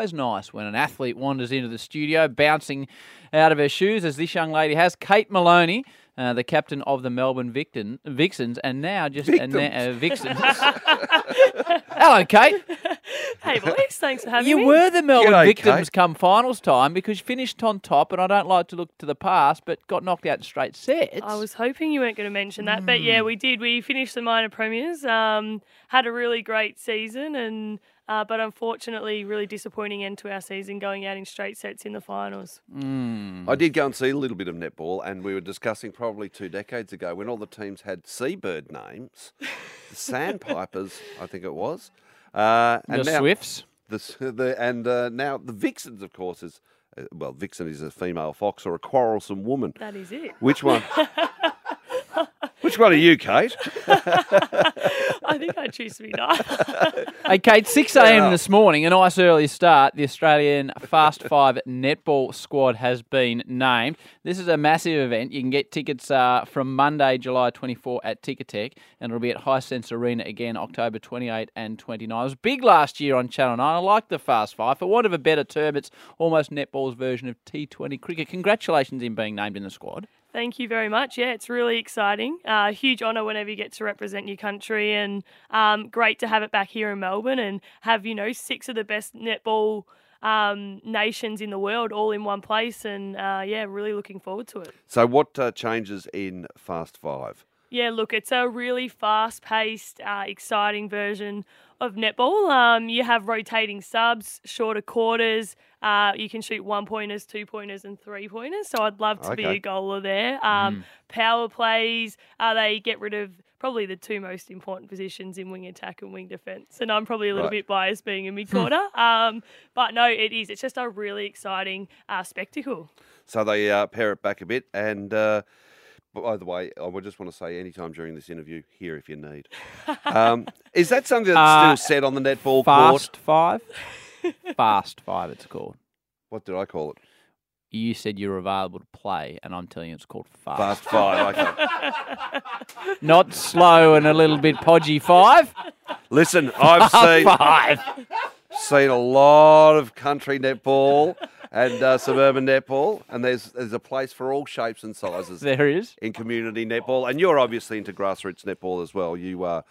always nice when an athlete wanders into the studio, bouncing out of her shoes, as this young lady has. Kate Moloney, uh, the captain of the Melbourne Victon, Vixens, and now just and now, uh, Vixens. Hello, Kate. Hey, boys, thanks for having You me. You were the Melbourne G'day, victims Kate. come finals time because you finished on top, and I don't like to look to the past, but got knocked out in straight sets. I was hoping you weren't going to mention that, but Hmm. yeah, we did. We finished the minor premiers, um, had a really great season, and uh, but unfortunately, really disappointing end to our season, going out in straight sets in the finals. I did go and see a little bit of netball, and we were discussing probably two decades ago when all the teams had seabird names, the Sandpipers, I think it was, uh, the and now Swifts. the, the and uh, now the Vixens, of course, is uh, well, Vixen is a female fox or a quarrelsome woman. That is it. Which one? Which one are you, Kate? I think I choose to be nice. Hey, Kate, 6 a.m. This morning, a nice early start. The Australian Fast Five netball squad has been named. This is a massive event. You can get tickets uh, from Monday, July 24 at Ticketek, and it'll be at Hisense Arena again October 28 and 29. It was big last year on Channel 9. I like the Fast Five. For want of a better term, it's almost netball's version of T20 cricket. Congratulations in being named in the squad. Thank you very much. Yeah, it's really exciting. Uh, huge honour whenever you get to represent your country, and um, great to have it back here in Melbourne and have you know six of the best netball um, nations in the world all in one place. And uh, yeah, really looking forward to it. So, what uh, changes in Fast Five? Yeah, look, it's a really fast paced, uh, exciting version of netball. Um, you have rotating subs, shorter quarters. Uh, you can shoot one pointers, two pointers, and three pointers. So I'd love to be a goaler there. Um, Power plays, uh, they get rid of probably the two most important positions in wing attack and wing defence. And I'm probably a little Right. bit biased being a mid courter. um, but no, it is. It's just a really exciting uh, spectacle. So they uh, pare it back a bit. And uh, by the way, I would just want to say, anytime during this interview, here if you need. Um, is that something that's Uh, still said on the netball court? Fast Five? Fast Five, it's called. What did I call it? You said you were available to play, and I'm telling you it's called Fast five. Okay. Not slow and a little bit podgy five. Listen, I've seen Five. seen a lot of country netball and uh, suburban netball, and there's there's a place for all shapes and sizes There is. in community netball. And you're obviously into grassroots netball as well. You uh,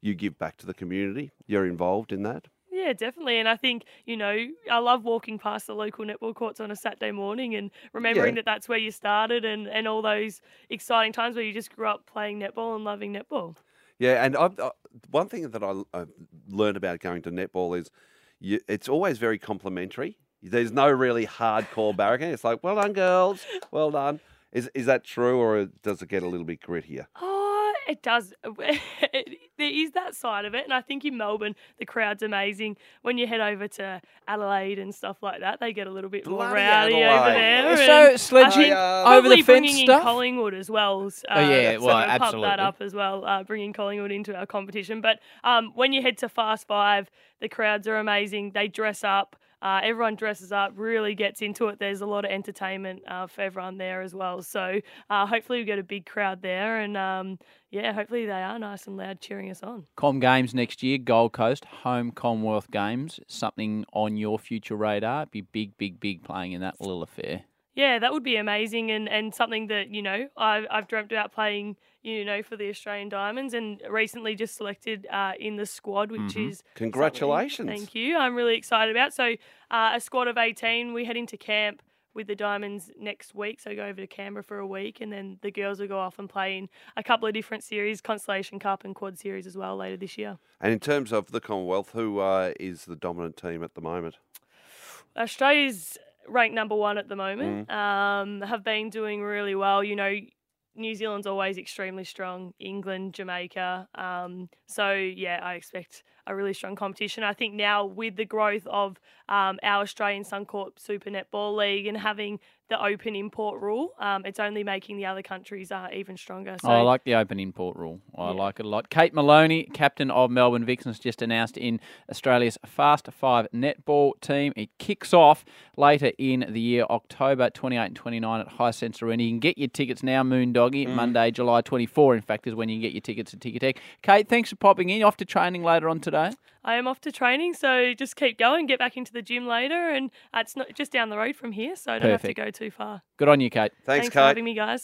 you give back to the community. You're involved in that. Yeah, definitely. And I think, you know, I love walking past the local netball courts on a Saturday morning and remembering Yeah. that that's where you started and, and all those exciting times where you just grew up playing netball and loving netball. Yeah, and I've, uh, one thing that I, I've learned about going to netball is you, it's always very complimentary. There's no really hardcore barracking. It's like, well done, girls. Well done. Is, is that true, or does it get a little bit grittier? Oh, it does. there is that side of it. And I think in Melbourne, the crowd's amazing. When you head over to Adelaide and stuff like that, they get a little bit more Bloody rowdy over there. So and sledging I, over the fence bringing stuff. in Collingwood as well. Uh, Oh, yeah, so well, we'll pump absolutely. that up as well, uh, bringing Collingwood into our competition. But um, when you head to Fast Five, the crowds are amazing. They dress up. Uh, everyone dresses up, really gets into it. There's a lot of entertainment uh, for everyone there as well. So uh, hopefully we get a big crowd there, and um, yeah, hopefully they are nice and loud cheering us on. Com Games next year, Gold Coast, home Commonwealth Games. Something on your future radar? Be big, big, big playing in that little affair. Yeah, that would be amazing, and, and something that you know I've, I've dreamt about playing. You know, for the Australian Diamonds, and recently just selected uh, in the squad, which is Congratulations. Thank you. I'm really excited about. So, uh, a squad of 18. We head into camp with the Diamonds next week. So, go over to Canberra for a week, and then the girls will go off and play in a couple of different series, Constellation Cup and Quad Series as well later this year. And in terms of the Commonwealth, who uh, is the dominant team at the moment? Australia's ranked number one at the Mm. moment. Um, have been doing really well. You know, New Zealand's always extremely strong. England, Jamaica. Um, so yeah, I expect a really strong competition. I think now with the growth of um, our Australian Suncorp Super Netball League and having the open import rule, um, it's only making the other countries uh, even stronger. So Oh, I like the open import rule. I Yeah. like it a lot. Kate Moloney, captain of Melbourne Vixens, just announced in Australia's Fast Five netball team. It kicks off later in the year, October 28 and 29 at Hisense Arena. You can get your tickets now, Moondoggy. Monday, July 24, in fact, is when you can get your tickets at Ticketek. Kate, thanks for popping in. Off to training later on today. Today? I am off to training, so just keep going. Get back into the gym later, and it's not just down the road from here, so I don't have to go too far. Good on you, Kate. Thanks, for Kate. having me, guys.